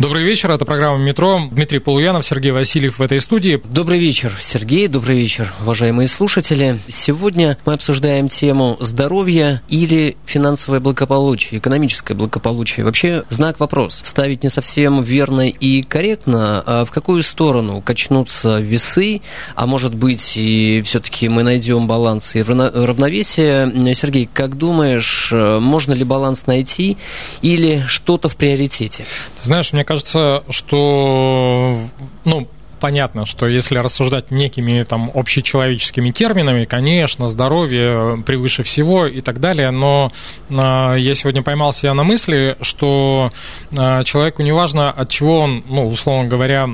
Добрый вечер, это программа «Метро». Дмитрий Полуянов, Сергей Васильев в этой студии. Добрый вечер, Сергей, добрый вечер, уважаемые слушатели. Сегодня мы обсуждаем тему здоровья или финансовое благополучие, экономическое благополучие. Вообще, знак вопрос. Ставить не совсем верно и корректно, а в какую сторону качнутся весы, а может быть и все-таки мы найдем баланс и равновесие. Сергей, как думаешь, можно ли баланс найти или что-то в приоритете? Ты знаешь, мне кажется, что ну, понятно, что если рассуждать некими там общечеловеческими терминами, конечно, здоровье превыше всего и так далее, но э, я сегодня поймал себя на мысли, что э, человеку не важно, от чего он, ну, условно говоря,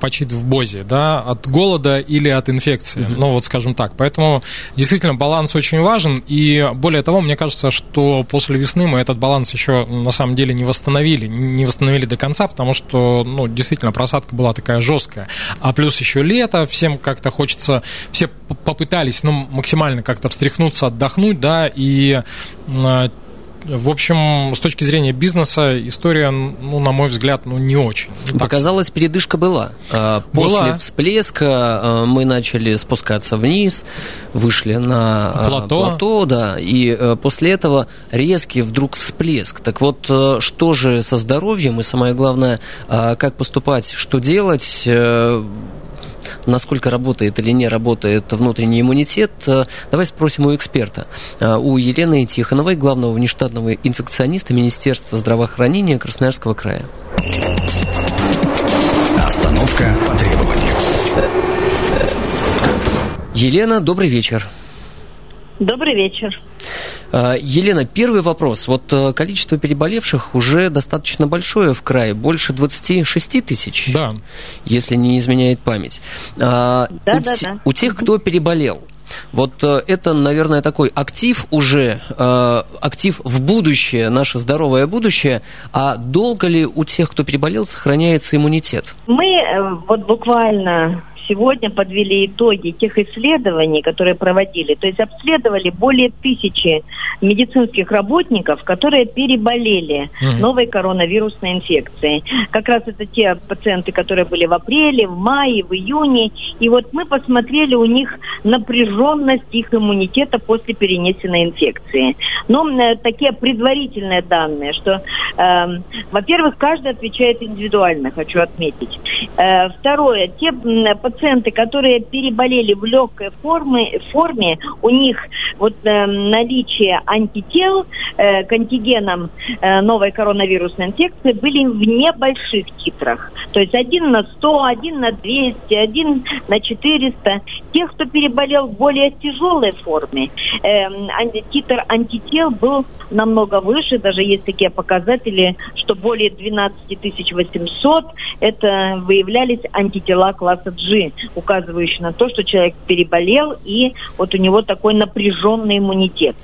почит в бозе, да, от голода или от инфекции, mm-hmm. ну, вот скажем так. Поэтому действительно баланс очень важен, и более того, мне кажется, что после весны мы этот баланс еще на самом деле не восстановили, не восстановили до конца, потому что, ну, действительно, просадка была такая жесткая а плюс еще лето, всем как-то хочется, все попытались, ну, максимально как-то встряхнуться, отдохнуть, да, и а, в общем, с точки зрения бизнеса история, ну, на мой взгляд, ну, не очень. Показалось, передышка была. А, после была. всплеска а, мы начали спускаться вниз, вышли на плато. плато, да, и после этого резкий вдруг всплеск. Так вот, что же со здоровьем и самое главное, как поступать, что делать? Насколько работает или не работает внутренний иммунитет, э, давай спросим у эксперта, э, у Елены Тихоновой, главного внештатного инфекциониста Министерства здравоохранения Красноярского края. Остановка по требованию. Елена, добрый вечер. Добрый вечер. А, Елена, первый вопрос. Вот э, количество переболевших уже достаточно большое в крае, больше 26 тысяч, да. если не изменяет память. А, да, у, да, да. у тех, кто переболел, вот э, это, наверное, такой актив уже, э, актив в будущее, наше здоровое будущее. А долго ли у тех, кто переболел, сохраняется иммунитет? Мы вот буквально сегодня подвели итоги тех исследований, которые проводили. То есть обследовали более тысячи медицинских работников, которые переболели новой коронавирусной инфекцией. Как раз это те пациенты, которые были в апреле, в мае, в июне. И вот мы посмотрели у них напряженность их иммунитета после перенесенной инфекции. Но э, такие предварительные данные, что, э, во-первых, каждый отвечает индивидуально, хочу отметить. Э, второе, те пациенты, пациенты, которые переболели в легкой форме, форме у них вот э, наличие антител э, антигенам э, новой коронавирусной инфекции были в небольших титрах. То есть один на 100, один на 200, один на 400. Тех, кто переболел в более тяжелой форме, э, титр антител был намного выше. Даже есть такие показатели, что более 12 800 это выявлялись антитела класса G указывающие на то, что человек переболел и вот у него такой напряженный иммунитет.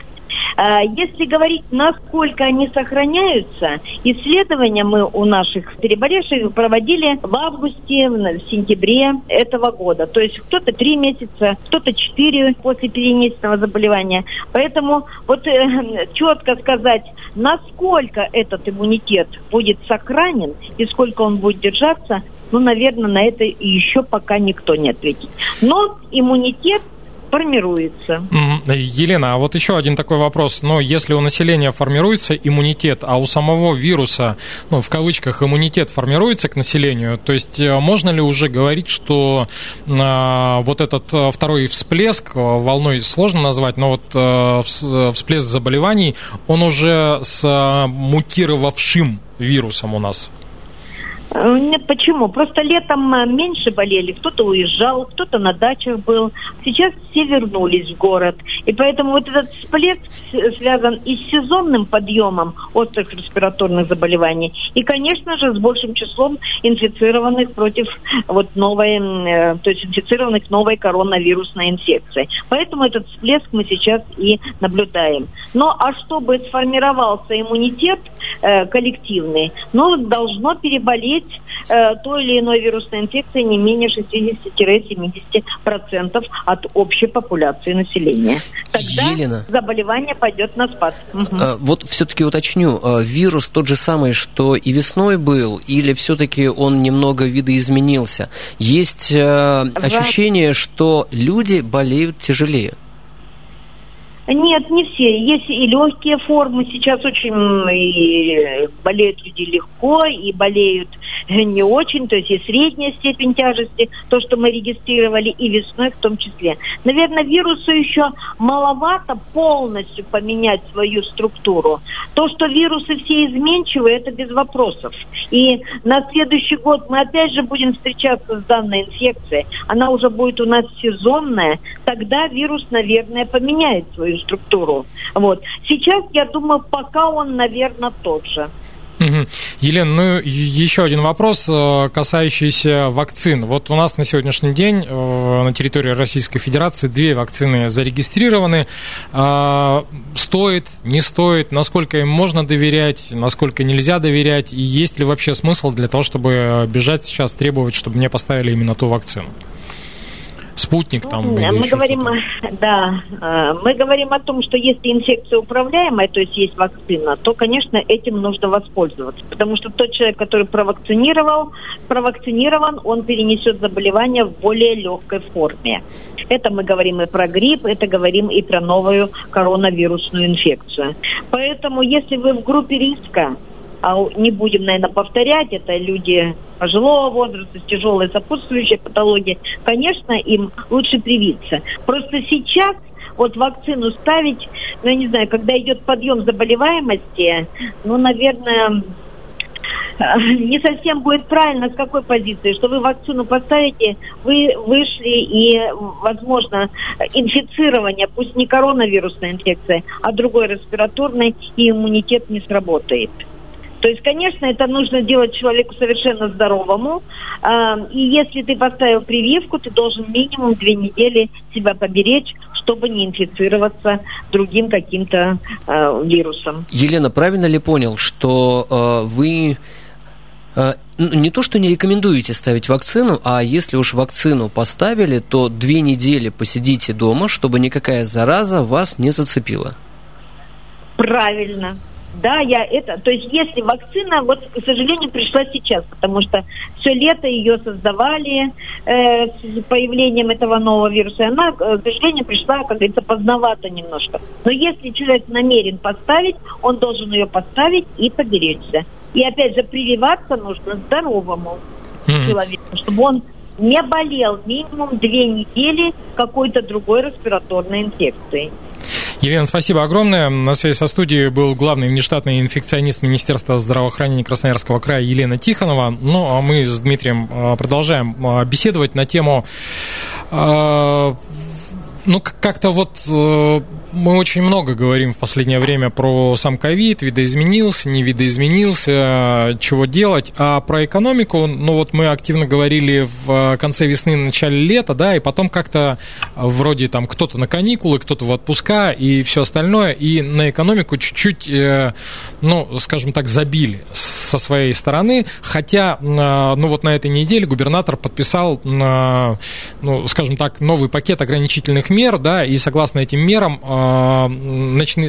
А, если говорить, насколько они сохраняются, исследования мы у наших переболевших проводили в августе, в сентябре этого года. То есть кто-то три месяца, кто-то четыре после перенесенного заболевания. Поэтому вот э, четко сказать, насколько этот иммунитет будет сохранен и сколько он будет держаться, ну, наверное, на это еще пока никто не ответит. Но иммунитет формируется. Елена, а вот еще один такой вопрос. Но если у населения формируется иммунитет, а у самого вируса, ну, в кавычках, иммунитет формируется к населению, то есть э, можно ли уже говорить, что э, вот этот э, второй всплеск, э, волной сложно назвать, но вот э, всплеск заболеваний, он уже с мутировавшим вирусом у нас? Э, почему? Просто летом э, меньше болели, кто-то уезжал, кто-то на дачах был. Сейчас все вернулись в город. И поэтому вот этот всплеск связан и с сезонным подъемом острых респираторных заболеваний, и, конечно же, с большим числом инфицированных против вот новой, э, то есть инфицированных новой коронавирусной инфекцией. Поэтому этот всплеск мы сейчас и наблюдаем. Но а чтобы сформировался иммунитет э, коллективный, ну, должно переболеть э, той или иной вирусной инфекцией не менее 60-70% от общей популяции населения. Тогда Елена. заболевание пойдет на спад. Угу. А, вот все-таки уточню, а, вирус тот же самый, что и весной был, или все-таки он немного видоизменился? Есть э, ощущение, что люди болеют тяжелее? Нет, не все. Есть и легкие формы. Сейчас очень и болеют люди легко, и болеют не очень, то есть и средняя степень тяжести, то, что мы регистрировали, и весной в том числе. Наверное, вирусу еще маловато полностью поменять свою структуру. То, что вирусы все изменчивые, это без вопросов. И на следующий год мы опять же будем встречаться с данной инфекцией. Она уже будет у нас сезонная. Тогда вирус, наверное, поменяет свою структуру. Вот. Сейчас, я думаю, пока он, наверное, тот же. Елена, ну еще один вопрос, э, касающийся вакцин. Вот у нас на сегодняшний день э, на территории Российской Федерации две вакцины зарегистрированы. А, стоит, не стоит, насколько им можно доверять, насколько нельзя доверять, и есть ли вообще смысл для того, чтобы бежать сейчас, требовать, чтобы мне поставили именно ту вакцину? Спутник там. Ну, мы говорим, да, э, мы говорим о том, что если инфекция управляемая, то есть есть вакцина, то, конечно, этим нужно воспользоваться, потому что тот человек, который провакцинировал, провакцинирован, он перенесет заболевание в более легкой форме. Это мы говорим и про грипп, это говорим и про новую коронавирусную инфекцию. Поэтому, если вы в группе риска, не будем, наверное, повторять, это люди пожилого возраста с тяжелой сопутствующей патологией, конечно, им лучше привиться. Просто сейчас вот вакцину ставить, ну, я не знаю, когда идет подъем заболеваемости, ну, наверное, не совсем будет правильно с какой позиции, что вы вакцину поставите, вы вышли и, возможно, инфицирование, пусть не коронавирусная инфекция, а другой респираторный, и иммунитет не сработает. То есть, конечно, это нужно делать человеку совершенно здоровому. И если ты поставил прививку, ты должен минимум две недели себя поберечь, чтобы не инфицироваться другим каким-то э, вирусом. Елена, правильно ли понял, что э, вы э, не то, что не рекомендуете ставить вакцину, а если уж вакцину поставили, то две недели посидите дома, чтобы никакая зараза вас не зацепила? Правильно. Да, я это, то есть если вакцина, вот, к сожалению, пришла сейчас, потому что все лето ее создавали э, с появлением этого нового вируса, она, к сожалению, пришла, как говорится, поздновато немножко. Но если человек намерен поставить, он должен ее поставить и поберечься. И опять же, прививаться нужно здоровому mm-hmm. человеку, чтобы он не болел минимум две недели какой-то другой респираторной инфекцией. Елена, спасибо огромное. На связи со студией был главный внештатный инфекционист Министерства здравоохранения Красноярского края Елена Тихонова. Ну, а мы с Дмитрием а, продолжаем а, беседовать на тему а, ну, как-то вот э, мы очень много говорим в последнее время про сам ковид, видоизменился, не видоизменился, чего делать. А про экономику, ну вот мы активно говорили в конце весны, начале лета, да, и потом как-то вроде там кто-то на каникулы, кто-то в отпуска и все остальное, и на экономику чуть-чуть, э, ну, скажем так, забили со своей стороны, хотя, э, ну вот на этой неделе губернатор подписал, э, ну, скажем так, новый пакет ограничительных мер, да, и согласно этим мерам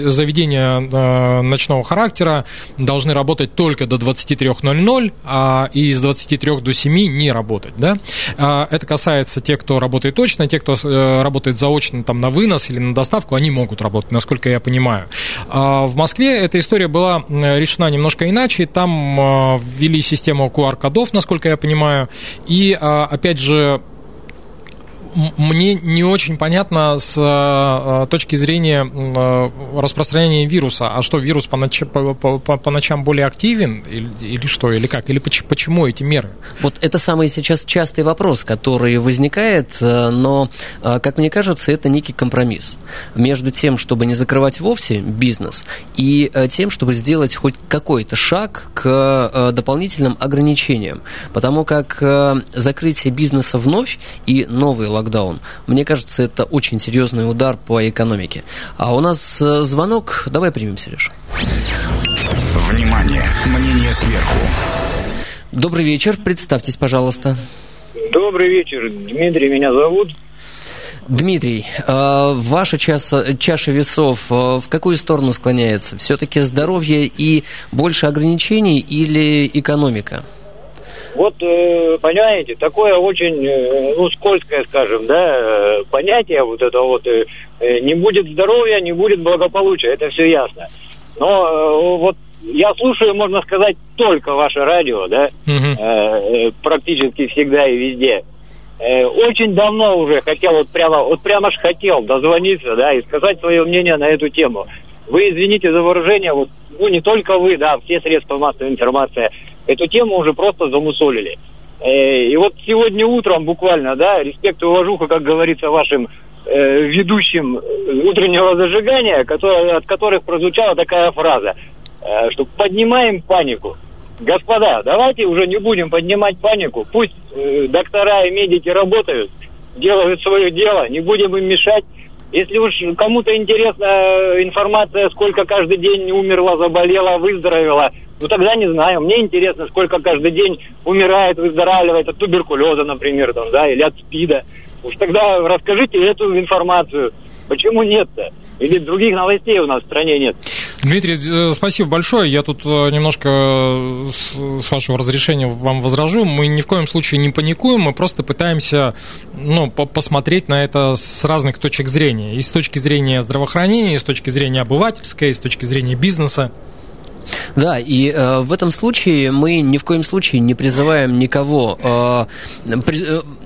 заведения э, ночного характера должны работать только до 23.00, а и с 23 до 7 не работать. Да? А, это касается тех, кто работает точно, тех, кто э, работает заочно там, на вынос или на доставку, они могут работать, насколько я понимаю. В Москве эта история была решена немножко иначе. Там ввели систему QR-кодов, насколько я понимаю. И, опять же, мне не очень понятно с э, точки зрения э, распространения вируса. А что, вирус по, ноч... по, по, по ночам более активен или, или что, или как? Или почему, почему эти меры? Вот это самый сейчас частый вопрос, который возникает, э, но, как мне кажется, это некий компромисс между тем, чтобы не закрывать вовсе бизнес, и тем, чтобы сделать хоть какой-то шаг к дополнительным ограничениям. Потому как закрытие бизнеса вновь и новые локдаун. Мне кажется, это очень серьезный удар по экономике. А у нас э, звонок. Давай примем, Сереж. Внимание! Мнение сверху. Добрый вечер. Представьтесь, пожалуйста. Добрый вечер. Дмитрий меня зовут. Дмитрий, э, ваша чаша, чаша весов э, в какую сторону склоняется? Все-таки здоровье и больше ограничений или экономика? Вот, э, понимаете, такое очень, э, ну, скользкое, скажем, да, э, понятие вот это вот, не будет здоровья, не будет благополучия, это все ясно. Но вот я слушаю, можно сказать, только ваше радио, да, угу. практически всегда и везде. Очень давно уже хотел, вот прямо, вот прямо ж хотел дозвониться, да, и сказать свое мнение на эту тему. Вы извините за выражение, вот, ну, не только вы, да, все средства массовой информации – эту тему уже просто замусолили. Э, и вот сегодня утром буквально, да, респект и уважуха, как говорится, вашим э, ведущим утреннего зажигания, которые, от которых прозвучала такая фраза, э, что поднимаем панику. Господа, давайте уже не будем поднимать панику, пусть э, доктора и медики работают, делают свое дело, не будем им мешать. Если уж кому-то интересна информация, сколько каждый день умерла, заболела, выздоровела, ну тогда не знаю. Мне интересно, сколько каждый день умирает, выздоравливает от туберкулеза, например, там, да, или от СПИДа. Уж тогда расскажите эту информацию. Почему нет-то? Или других новостей у нас в стране нет? Дмитрий, э, спасибо большое. Я тут э, немножко, э, с вашего разрешения, вам возражу. Мы ни в коем случае не паникуем, мы просто пытаемся ну, посмотреть на это с разных точек зрения. И с точки зрения здравоохранения, и с точки зрения обывательской, и с точки зрения бизнеса. Да, и э, в этом случае мы ни в коем случае не призываем никого э, при,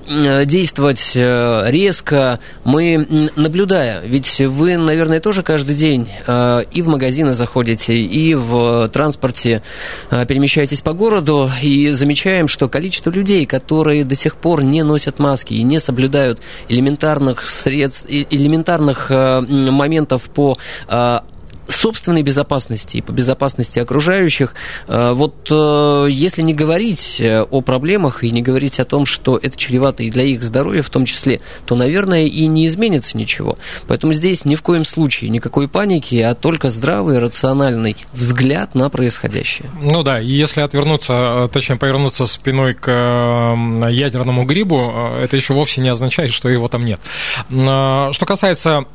э, действовать э, резко. Мы наблюдая, ведь вы, наверное, тоже каждый день э, и в магазины заходите, и в транспорте э, перемещаетесь по городу, и замечаем, что количество людей, которые до сих пор не носят маски и не соблюдают элементарных средств, элементарных э, моментов по э, собственной безопасности и по безопасности окружающих. Э, вот э, если не говорить э, о проблемах и не говорить о том, что это чревато и для их здоровья в том числе, то, наверное, и не изменится ничего. Поэтому здесь ни в коем случае никакой паники, а только здравый, рациональный взгляд на происходящее. Ну да, и если отвернуться, точнее повернуться спиной к ядерному грибу, это еще вовсе не означает, что его там нет. Что касается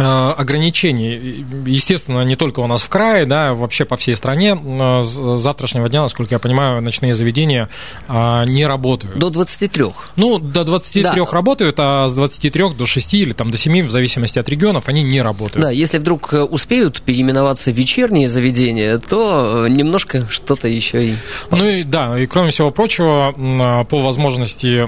ограничений. Естественно, не только у нас в крае, да, вообще по всей стране. С завтрашнего дня, насколько я понимаю, ночные заведения э, не работают. До 23. Ну, до 23 да. работают, а с 23 до 6 или там до 7, в зависимости от регионов, они не работают. Да, если вдруг э, успеют переименоваться вечерние заведения, то немножко что-то еще и... Ну и да, и кроме всего прочего, по возможности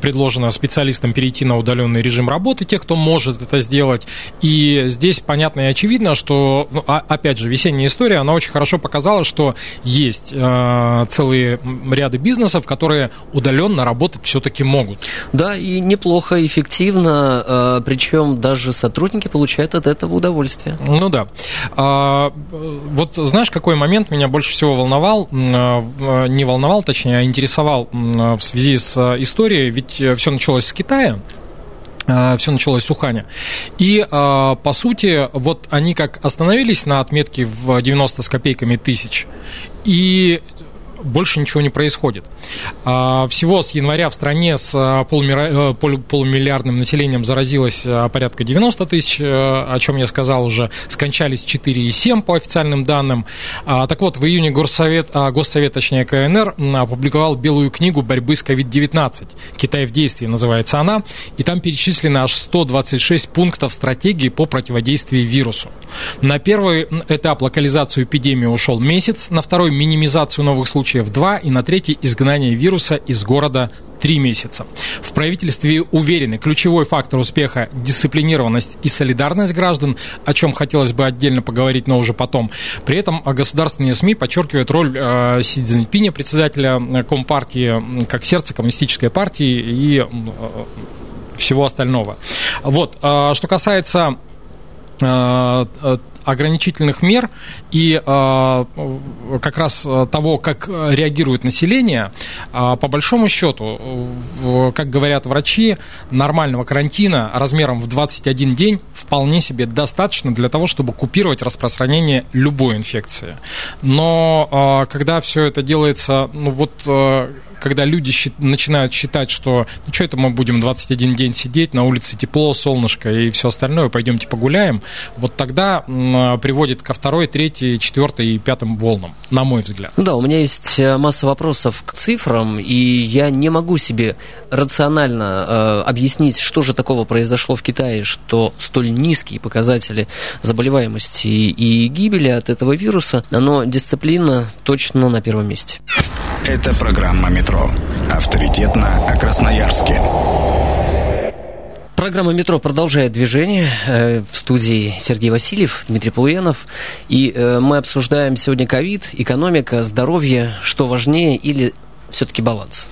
предложено специалистам перейти на удаленный режим работы, те, кто может это сделать, делать. И здесь понятно и очевидно, что, ну, а, опять же, весенняя история, она очень хорошо показала, что есть э, целые ряды бизнесов, которые удаленно работать все-таки могут. Да, и неплохо, эффективно, э, причем даже сотрудники получают от этого удовольствие. Ну да. А, вот знаешь, какой момент меня больше всего волновал, э, не волновал, точнее, а интересовал в связи с историей, ведь все началось с Китая, Э, все началось с Уханя. И, э, по сути, вот они как остановились на отметке в 90 с копейками тысяч, и больше ничего не происходит. А, всего с января в стране с а. Э, полумиллиардным населением заразилось а, порядка 90 тысяч, э, о чем я сказал уже, скончались 4,7 по официальным данным. Так вот, в июне Горсовет, Госсовет, точнее КНР, опубликовал белую книгу борьбы с COVID-19. «Китай в действии» называется она, и там перечислены аж 126 пунктов стратегии по противодействию вирусу. На первый этап локализацию эпидемии ушел месяц, на второй минимизацию новых случаев случаев 2 и на третий изгнание вируса из города три месяца. В правительстве уверены, ключевой фактор успеха – дисциплинированность и солидарность граждан, о чем хотелось бы отдельно поговорить, но уже потом. При этом государственные СМИ подчеркивают роль э, Си Цзиньпиня, председателя э, Компартии, как сердце коммунистической партии и э, всего остального. Вот, э, что касается э, ограничительных мер и а, как раз того, как реагирует население, а, по большому счету, как говорят врачи, нормального карантина размером в 21 день вполне себе достаточно для того, чтобы купировать распространение любой инфекции. Но а, когда все это делается, ну вот когда люди счит, начинают считать, что ну что это мы будем 21 день сидеть, на улице тепло, солнышко и все остальное, пойдемте погуляем, вот тогда м, приводит ко второй, третьей, четвертой и пятым волнам, на мой взгляд. Ну да, у меня есть э, масса вопросов к цифрам, и я не могу себе рационально э, объяснить, что же такого произошло в Китае, что столь низкие показатели заболеваемости и гибели от этого вируса, но дисциплина точно на первом месте. Это программа «Метро». Авторитетно о Красноярске. Программа «Метро» продолжает движение. Э, в студии Сергей Васильев, Дмитрий Полуянов. И э, мы обсуждаем сегодня ковид, экономика, здоровье, что важнее или все-таки баланс?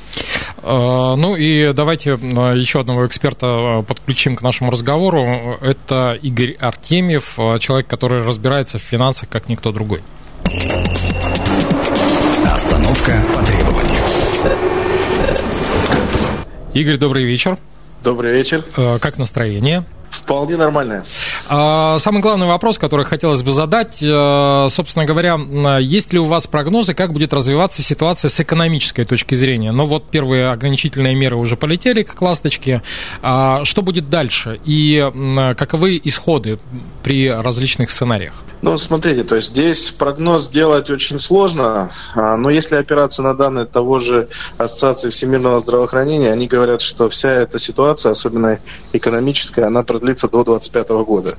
Э, ну и давайте еще одного эксперта подключим к нашему разговору. Это Игорь Артемьев, человек, который разбирается в финансах, как никто другой. Остановка по требованию. Игорь, добрый вечер. Добрый вечер. Э, как настроение? Вполне нормальная. Самый главный вопрос, который хотелось бы задать, э, собственно говоря, есть ли у вас прогнозы, как будет развиваться ситуация с экономической точки зрения? Ну вот первые ограничительные меры уже полетели, как ласточки. А что будет дальше? И каковы исходы при различных сценариях? Ну, смотрите, то есть здесь прогноз делать очень сложно, а, но если опираться на данные того же Ассоциации всемирного здравоохранения, они говорят, что вся эта ситуация, особенно экономическая, она продлится до 2025 года.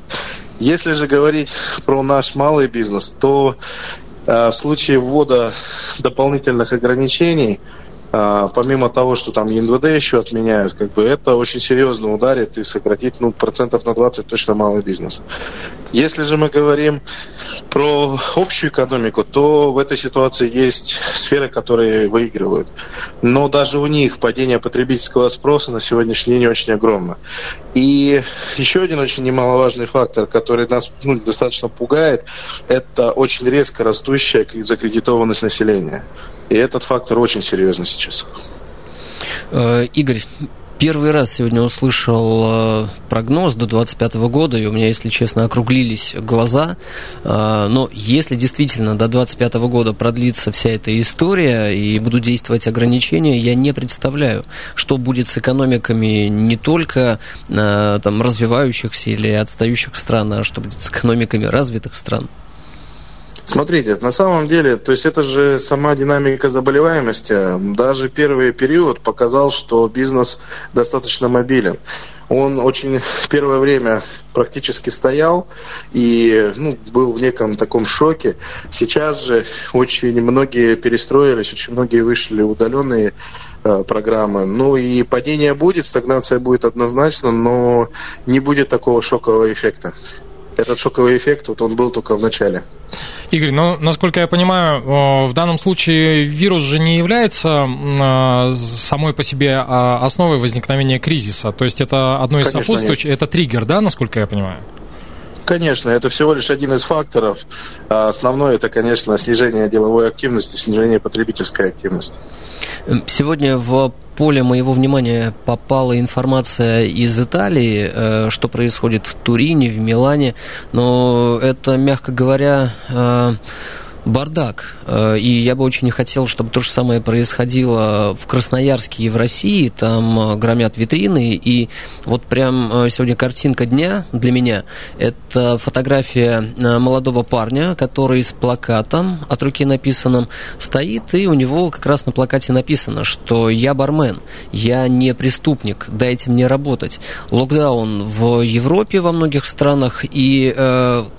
Если же говорить про наш малый бизнес, то э, в случае ввода дополнительных ограничений – помимо того, что там НВД еще отменяют, как бы это очень серьезно ударит и сократит ну, процентов на 20 точно малый бизнес. Если же мы говорим про общую экономику, то в этой ситуации есть сферы, которые выигрывают. Но даже у них падение потребительского спроса на сегодняшний день очень огромно. И еще один очень немаловажный фактор, который нас ну, достаточно пугает, это очень резко растущая закредитованность населения. И этот фактор очень серьезный сейчас. Э, Игорь, Первый раз сегодня услышал э, прогноз до 2025 года, и у меня, если честно, округлились глаза. Э, но если действительно до 2025 года продлится вся эта история и будут действовать ограничения, я не представляю, что будет с экономиками не только там, развивающихся или отстающих стран, а что будет с экономиками развитых стран. Смотрите, на самом деле, то есть это же сама динамика заболеваемости. Даже первый период показал, что бизнес достаточно мобилен. Он очень первое время практически стоял и ну, был в неком таком шоке. Сейчас же очень многие перестроились, очень многие вышли удаленные э, программы. Ну и падение будет, стагнация будет однозначно, но не будет такого шокового эффекта. Этот шоковый эффект, вот он был только в начале. Игорь, ну, насколько я понимаю, в данном случае вирус же не является самой по себе а, основой возникновения кризиса. То есть это одно из сопутствующих, это триггер, да, насколько я понимаю? Конечно, это всего лишь один из факторов. А основной это, конечно, снижение деловой активности, снижение потребительской активности. Сегодня в поле моего внимания попала информация из Италии, э, что происходит в Турине, в Милане, но это, мягко говоря, э, бардак. Э, и я бы очень хотел, чтобы то же самое происходило в Красноярске и в России. Там э, громят витрины. И вот прям э, сегодня картинка дня для меня – это фотография молодого парня, который с плакатом от руки написанным стоит, и у него как раз на плакате написано, что я бармен, я не преступник, дайте мне работать. Локдаун в Европе во многих странах, и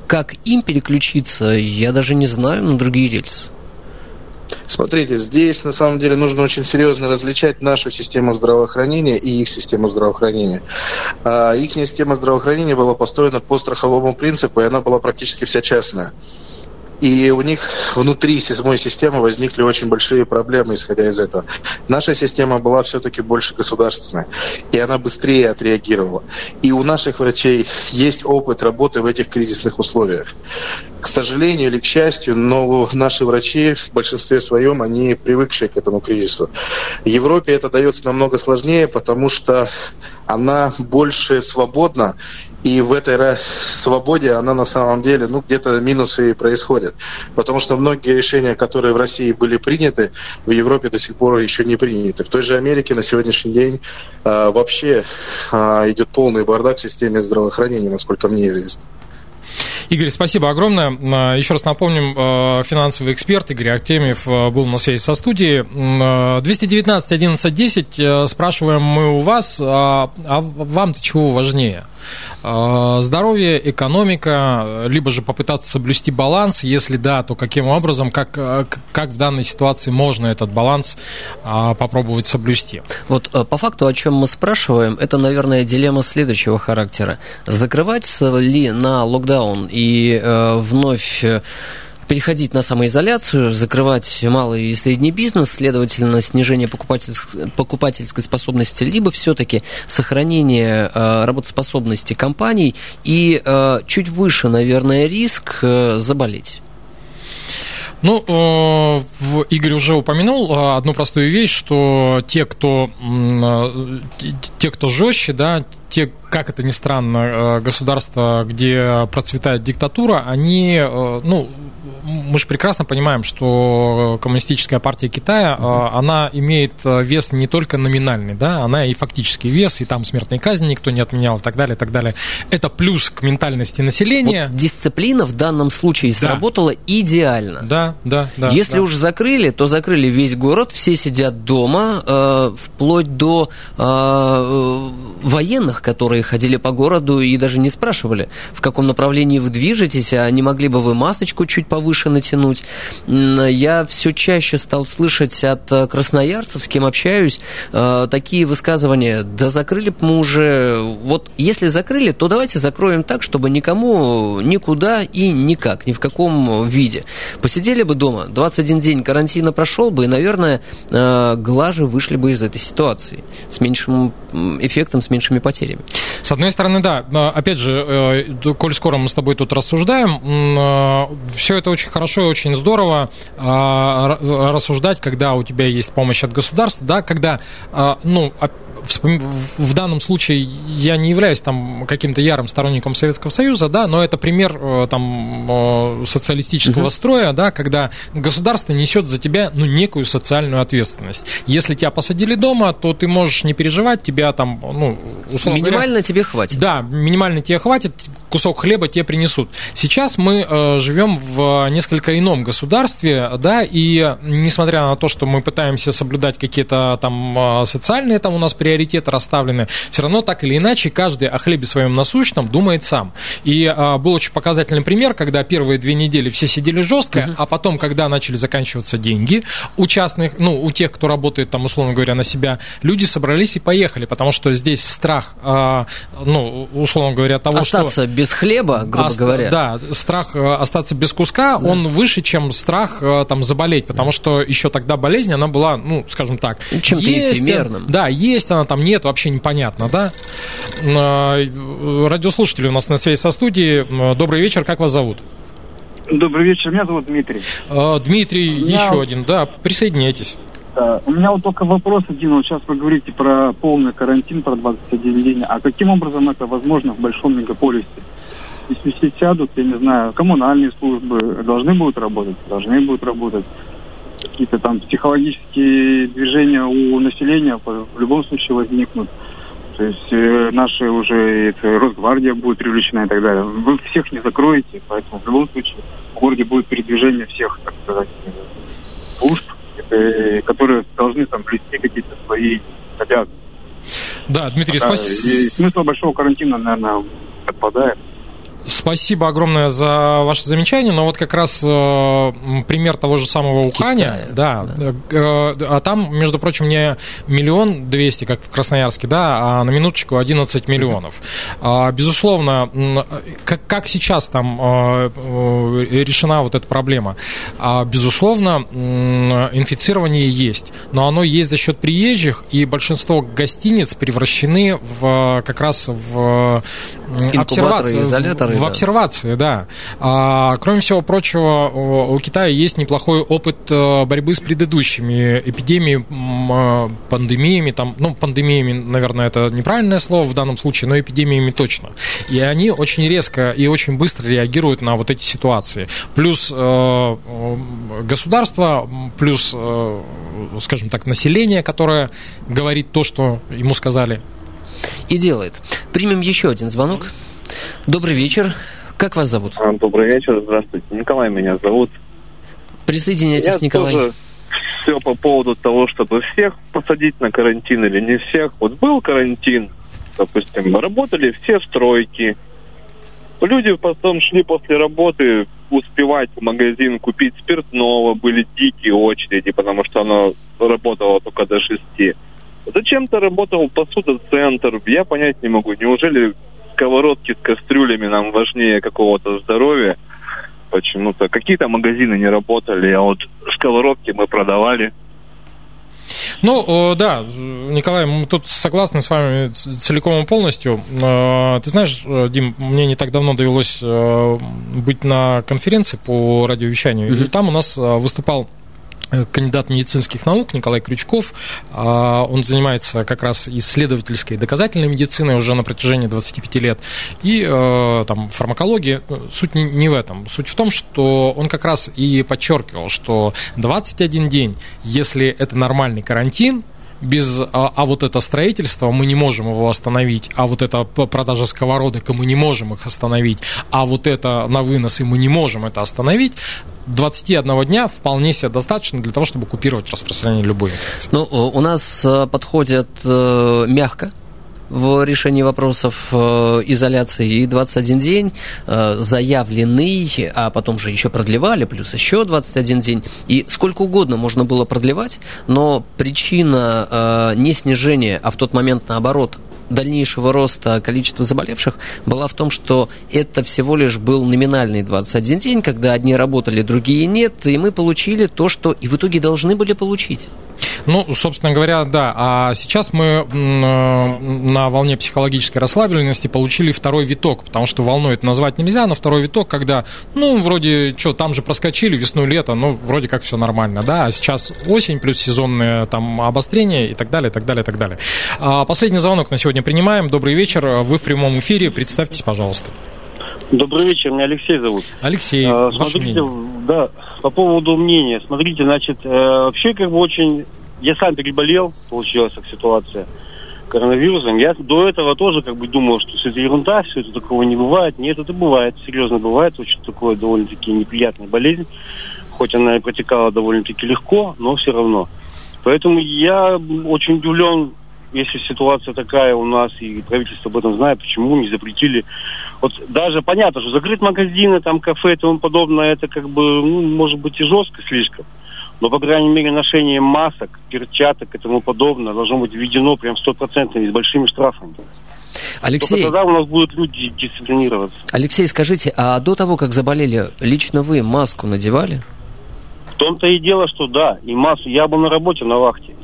как им переключиться, я даже не знаю, другие рельсы. Смотрите, здесь на самом деле нужно очень серьезно различать нашу систему здравоохранения и их систему здравоохранения. А, их система здравоохранения была построена по страховому принципу, и она была практически вся частная. И у них внутри седьмой системы возникли очень большие проблемы, исходя из этого. Наша система была все-таки больше государственная, и она быстрее отреагировала. И у наших врачей есть опыт работы в этих кризисных условиях. К сожалению или к счастью, но наши врачи в большинстве своем, они привыкшие к этому кризису. Европе это дается намного сложнее, потому что она больше свободна, и в этой свободе она на самом деле, ну, где-то минусы и происходят. Потому что многие решения, которые в России были приняты, в Европе до сих пор еще не приняты. В той же Америке на сегодняшний день э, вообще э, идет полный бардак в системе здравоохранения, насколько мне известно. Игорь, спасибо огромное. А, еще раз напомним, финансовый эксперт Игорь Артемьев а, был на связи со студией. 219 11 10 спрашиваем мы у вас, а вам-то чего важнее? А, здоровье, экономика, либо же попытаться соблюсти баланс, если да, то каким образом, как, а, как в данной ситуации можно этот баланс попробовать соблюсти? Вот э, по факту, о чем мы спрашиваем, это, наверное, дилемма следующего характера. Закрывать ли на локдаун и э, вновь э, переходить на самоизоляцию, закрывать малый и средний бизнес, следовательно, снижение покупательской, покупательской способности, либо все-таки сохранение э, работоспособности компаний и э, чуть выше, наверное, риск э, заболеть. Ну, э, Игорь уже упомянул э, одну простую вещь, что те, кто, э, те, кто жестче, да, те, как это ни странно, государства, где процветает диктатура, они, ну, мы же прекрасно понимаем, что коммунистическая партия Китая, угу. она имеет вес не только номинальный, да, она и фактический вес, и там смертной казни никто не отменял и так далее, и так далее. Это плюс к ментальности населения. Вот дисциплина в данном случае да. сработала идеально. Да, да, да. Если да. уж закрыли, то закрыли весь город, все сидят дома, э, вплоть до э, военных, которые ходили по городу и даже не спрашивали, в каком направлении вы движетесь, а не могли бы вы масочку чуть повыше натянуть. Я все чаще стал слышать от э, красноярцев, с кем общаюсь, э, такие высказывания, да закрыли бы мы уже, вот если закрыли, то давайте закроем так, чтобы никому никуда и никак, ни в каком виде. Посидели бы дома, 21 день карантина прошел бы, и, наверное, э, глаже вышли бы из этой ситуации с меньшим эффектом, с меньшими потерями. С одной стороны, да. Опять же, э, коль скоро мы с тобой тут рассуждаем, э, все это очень хорошо и очень здорово а, рассуждать, когда у тебя есть помощь от государства, да, когда, а, ну, в данном случае я не являюсь там каким-то ярым сторонником Советского Союза, да, но это пример э, там социалистического угу. строя, да, когда государство несет за тебя ну некую социальную ответственность. Если тебя посадили дома, то ты можешь не переживать, тебя там ну условно минимально говоря, тебе хватит. Да, минимально тебе хватит, кусок хлеба тебе принесут. Сейчас мы э, живем в несколько ином государстве, да, и несмотря на то, что мы пытаемся соблюдать какие-то там э, социальные там у нас приоритеты приоритеты расставлены, все равно так или иначе каждый о хлебе своем насущном думает сам. И а, был очень показательный пример, когда первые две недели все сидели жестко, угу. а потом, когда начали заканчиваться деньги у частных, ну, у тех, кто работает там, условно говоря, на себя, люди собрались и поехали, потому что здесь страх, а, ну, условно говоря, того, остаться что... Остаться без хлеба, грубо ост... говоря. Да, страх а, остаться без куска, да. он выше, чем страх а, там заболеть, потому что еще тогда болезнь, она была, ну, скажем так... Чем-то эфемерным. Да, есть она там нет, вообще непонятно, да? А, радиослушатели у нас на связи со студией. Добрый вечер, как вас зовут? Добрый вечер, меня зовут Дмитрий. А, Дмитрий, меня... еще один, да, присоединяйтесь. У меня вот только вопрос один. Вот сейчас вы говорите про полный карантин, про 21 день. А каким образом это возможно в большом мегаполисе? Если все сядут, я не знаю, коммунальные службы должны будут работать, должны будут работать какие-то там психологические движения у населения в любом случае возникнут. То есть э, наши уже это, Росгвардия будет привлечена и так далее. Вы всех не закроете, поэтому в любом случае в городе будет передвижение всех, так сказать, служб, э, которые должны там блести какие-то свои обязанности. Да, Дмитрий, спасибо. Смысл большого карантина, наверное, отпадает. Спасибо огромное за ваше замечание, но вот как раз э, пример того же самого Уханя, да, да. Э, а там, между прочим, не миллион двести, как в Красноярске, да, а на минуточку 11 миллионов. А, безусловно, как, как сейчас там э, э, решена вот эта проблема? А, безусловно, инфицирование есть, но оно есть за счет приезжих, и большинство гостиниц превращены в как раз в обсервации, изоляторы, в, да. обсервации, да. А, кроме всего прочего, у Китая есть неплохой опыт э, борьбы с предыдущими эпидемиями, э, пандемиями, там, ну, пандемиями, наверное, это неправильное слово в данном случае, но эпидемиями точно. И они очень резко и очень быстро реагируют на вот эти ситуации. Плюс э, государство, плюс, э, скажем так, население, которое говорит то, что ему сказали. И делает. Примем еще один звонок. Добрый вечер. Как вас зовут? А, добрый вечер, здравствуйте. Николай меня зовут. Присоединяйтесь, Николай. Тоже все по поводу того, чтобы всех посадить на карантин или не всех. Вот был карантин, допустим, работали все стройки. Люди потом шли после работы успевать в магазин купить спиртного, были дикие очереди, потому что оно работало только до шести. Зачем-то работал посудоцентр, я понять не могу. Неужели сковородки с кастрюлями нам важнее какого-то здоровья? Почему-то какие-то магазины не работали, а вот сковородки мы продавали. Ну, да, Николай, мы тут согласны с вами целиком и полностью. Ты знаешь, Дим, мне не так давно довелось э, быть на конференции по радиовещанию, mm-hmm. и там у нас э, выступал Э, кандидат медицинских наук Николай Крючков. А, он занимается как раз исследовательской и доказательной медициной уже на протяжении 25 лет. И э, там фармакология, э, суть не в этом. Суть в том, что он как раз и подчеркивал, что 21 день, если это нормальный карантин, без, а, а вот это строительство мы не можем его остановить, а вот это продажа сковородок, и мы не можем их остановить, а вот это на вынос, и мы не можем это остановить, 21 дня вполне себе достаточно для того, чтобы купировать распространение любой инфекции. Ну, у нас э, подходят э, мягко в решении вопросов э, изоляции. И 21 день э, заявленный, а потом же еще продлевали, плюс еще 21 день. И сколько угодно можно было продлевать, но причина э, не снижения, а в тот момент наоборот дальнейшего роста количества заболевших была в том, что это всего лишь был номинальный 21 день, когда одни работали, другие нет, и мы получили то, что и в итоге должны были получить. Ну, собственно говоря, да. А сейчас мы э, на волне психологической расслабленности получили второй виток, потому что волной это назвать нельзя, но второй виток, когда, ну, вроде, что, там же проскочили весну, лето, ну, вроде как все нормально, да, а сейчас осень плюс сезонное там обострение и так далее, и так далее, и так далее. А последний звонок на сегодня принимаем. Добрый вечер, вы в прямом эфире, представьтесь, пожалуйста. Добрый вечер, меня Алексей зовут. Алексей, а, смотрите, да, по поводу мнения. Смотрите, значит, э, вообще как бы очень... Я сам переболел, получилась так ситуация коронавирусом. Я до этого тоже как бы думал, что все это ерунда, все это такого не бывает. Нет, это бывает, серьезно бывает. Очень такое довольно-таки неприятная болезнь. Хоть она и протекала довольно-таки легко, но все равно. Поэтому я очень удивлен если ситуация такая у нас, и правительство об этом знает, почему не запретили. Вот даже понятно, что закрыть магазины, там, кафе и тому подобное, это как бы, ну, может быть, и жестко слишком. Но, по крайней мере, ношение масок, перчаток и тому подобное должно быть введено прям стопроцентно и с большими штрафами. Алексей, Только тогда у нас будут люди дисциплинироваться. Алексей, скажите, а до того, как заболели, лично вы маску надевали? В том-то и дело, что да, и массу. Я был на работе на вахте.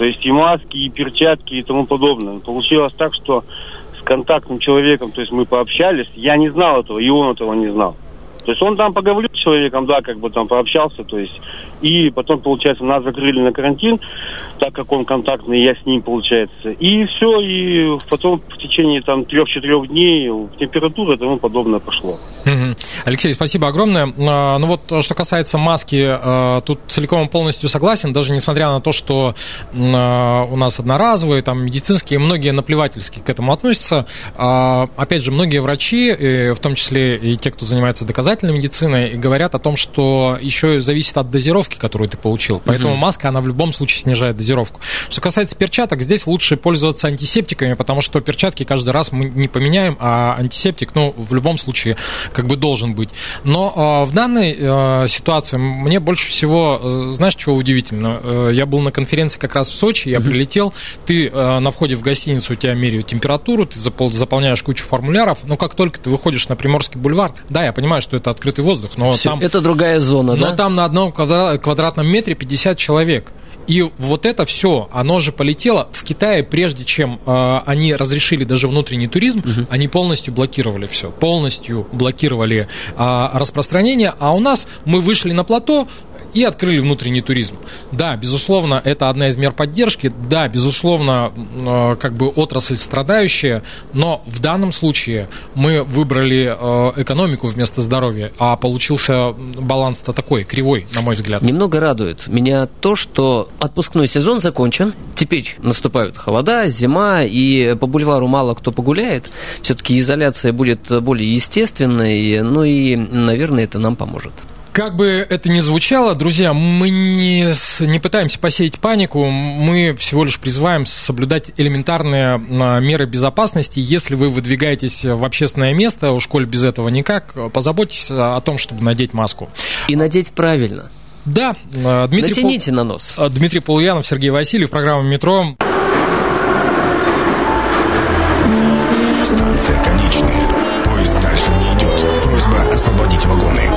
То есть и маски, и перчатки, и тому подобное. Получилось так, что с контактным человеком, то есть мы пообщались, я не знал этого, и он этого не знал. То есть он там поговорил с человеком, да, как бы там пообщался, то есть и потом, получается, нас закрыли на карантин, так как он контактный, я с ним, получается. И все, и потом в течение там трех-четырех дней температура и тому подобное пошло. Алексей, спасибо огромное. А, ну вот, что касается маски, а, тут целиком полностью согласен, даже несмотря на то, что а, у нас одноразовые, там, медицинские, многие наплевательски к этому относятся. Опять же, многие врачи, в том числе и те, кто занимается доказательной медициной, говорят о том, что еще зависит от дозировки дозировки, которую ты получил. Поэтому угу. маска, она в любом случае снижает дозировку. Что касается перчаток, здесь лучше пользоваться антисептиками, потому что перчатки каждый раз мы не поменяем, а антисептик, ну, в любом случае, как бы должен быть. Но в данной ситуации мне больше всего, знаешь, чего удивительно? Я был на конференции как раз в Сочи, я прилетел, ты на входе в гостиницу, у тебя меряют температуру, ты заполняешь кучу формуляров, но как только ты выходишь на Приморский бульвар, да, я понимаю, что это открытый воздух, но Все, там... Это другая зона, но да? там на одном квадратном метре 50 человек. И вот это все, оно же полетело в Китае, прежде чем э, они разрешили даже внутренний туризм, угу. они полностью блокировали все, полностью блокировали э, распространение. А у нас мы вышли на плато, и открыли внутренний туризм. Да, безусловно, это одна из мер поддержки, да, безусловно, э, как бы отрасль страдающая, но в данном случае мы выбрали э, экономику вместо здоровья, а получился баланс-то такой, кривой, на мой взгляд. Немного радует меня то, что отпускной сезон закончен, теперь наступают холода, зима, и по бульвару мало кто погуляет, все-таки изоляция будет более естественной, ну и, наверное, это нам поможет. Как бы это ни звучало, друзья, мы не, не пытаемся посеять панику, мы всего лишь призываем соблюдать элементарные а, меры безопасности. Если вы выдвигаетесь в общественное место, у школе без этого никак, позаботьтесь о том, чтобы надеть маску. И надеть правильно. Да, а, Дмитрий Натяните Пол... на нос. А, Дмитрий Полуянов, Сергей Васильев, программа «Метро». Станция конечная. Поезд дальше не идет. Просьба освободить вагоны.